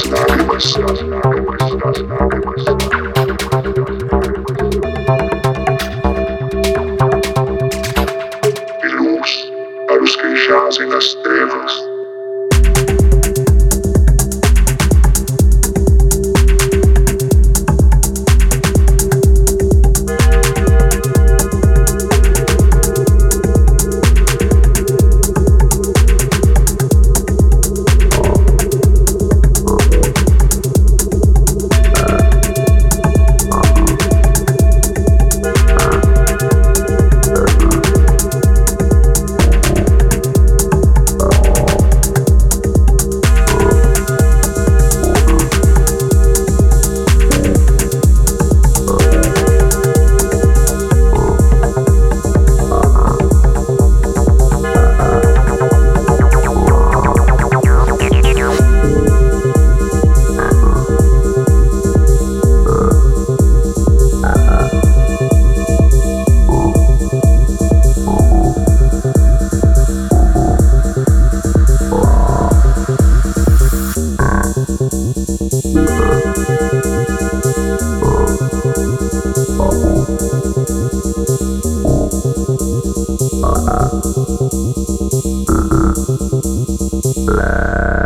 Thank you. Là...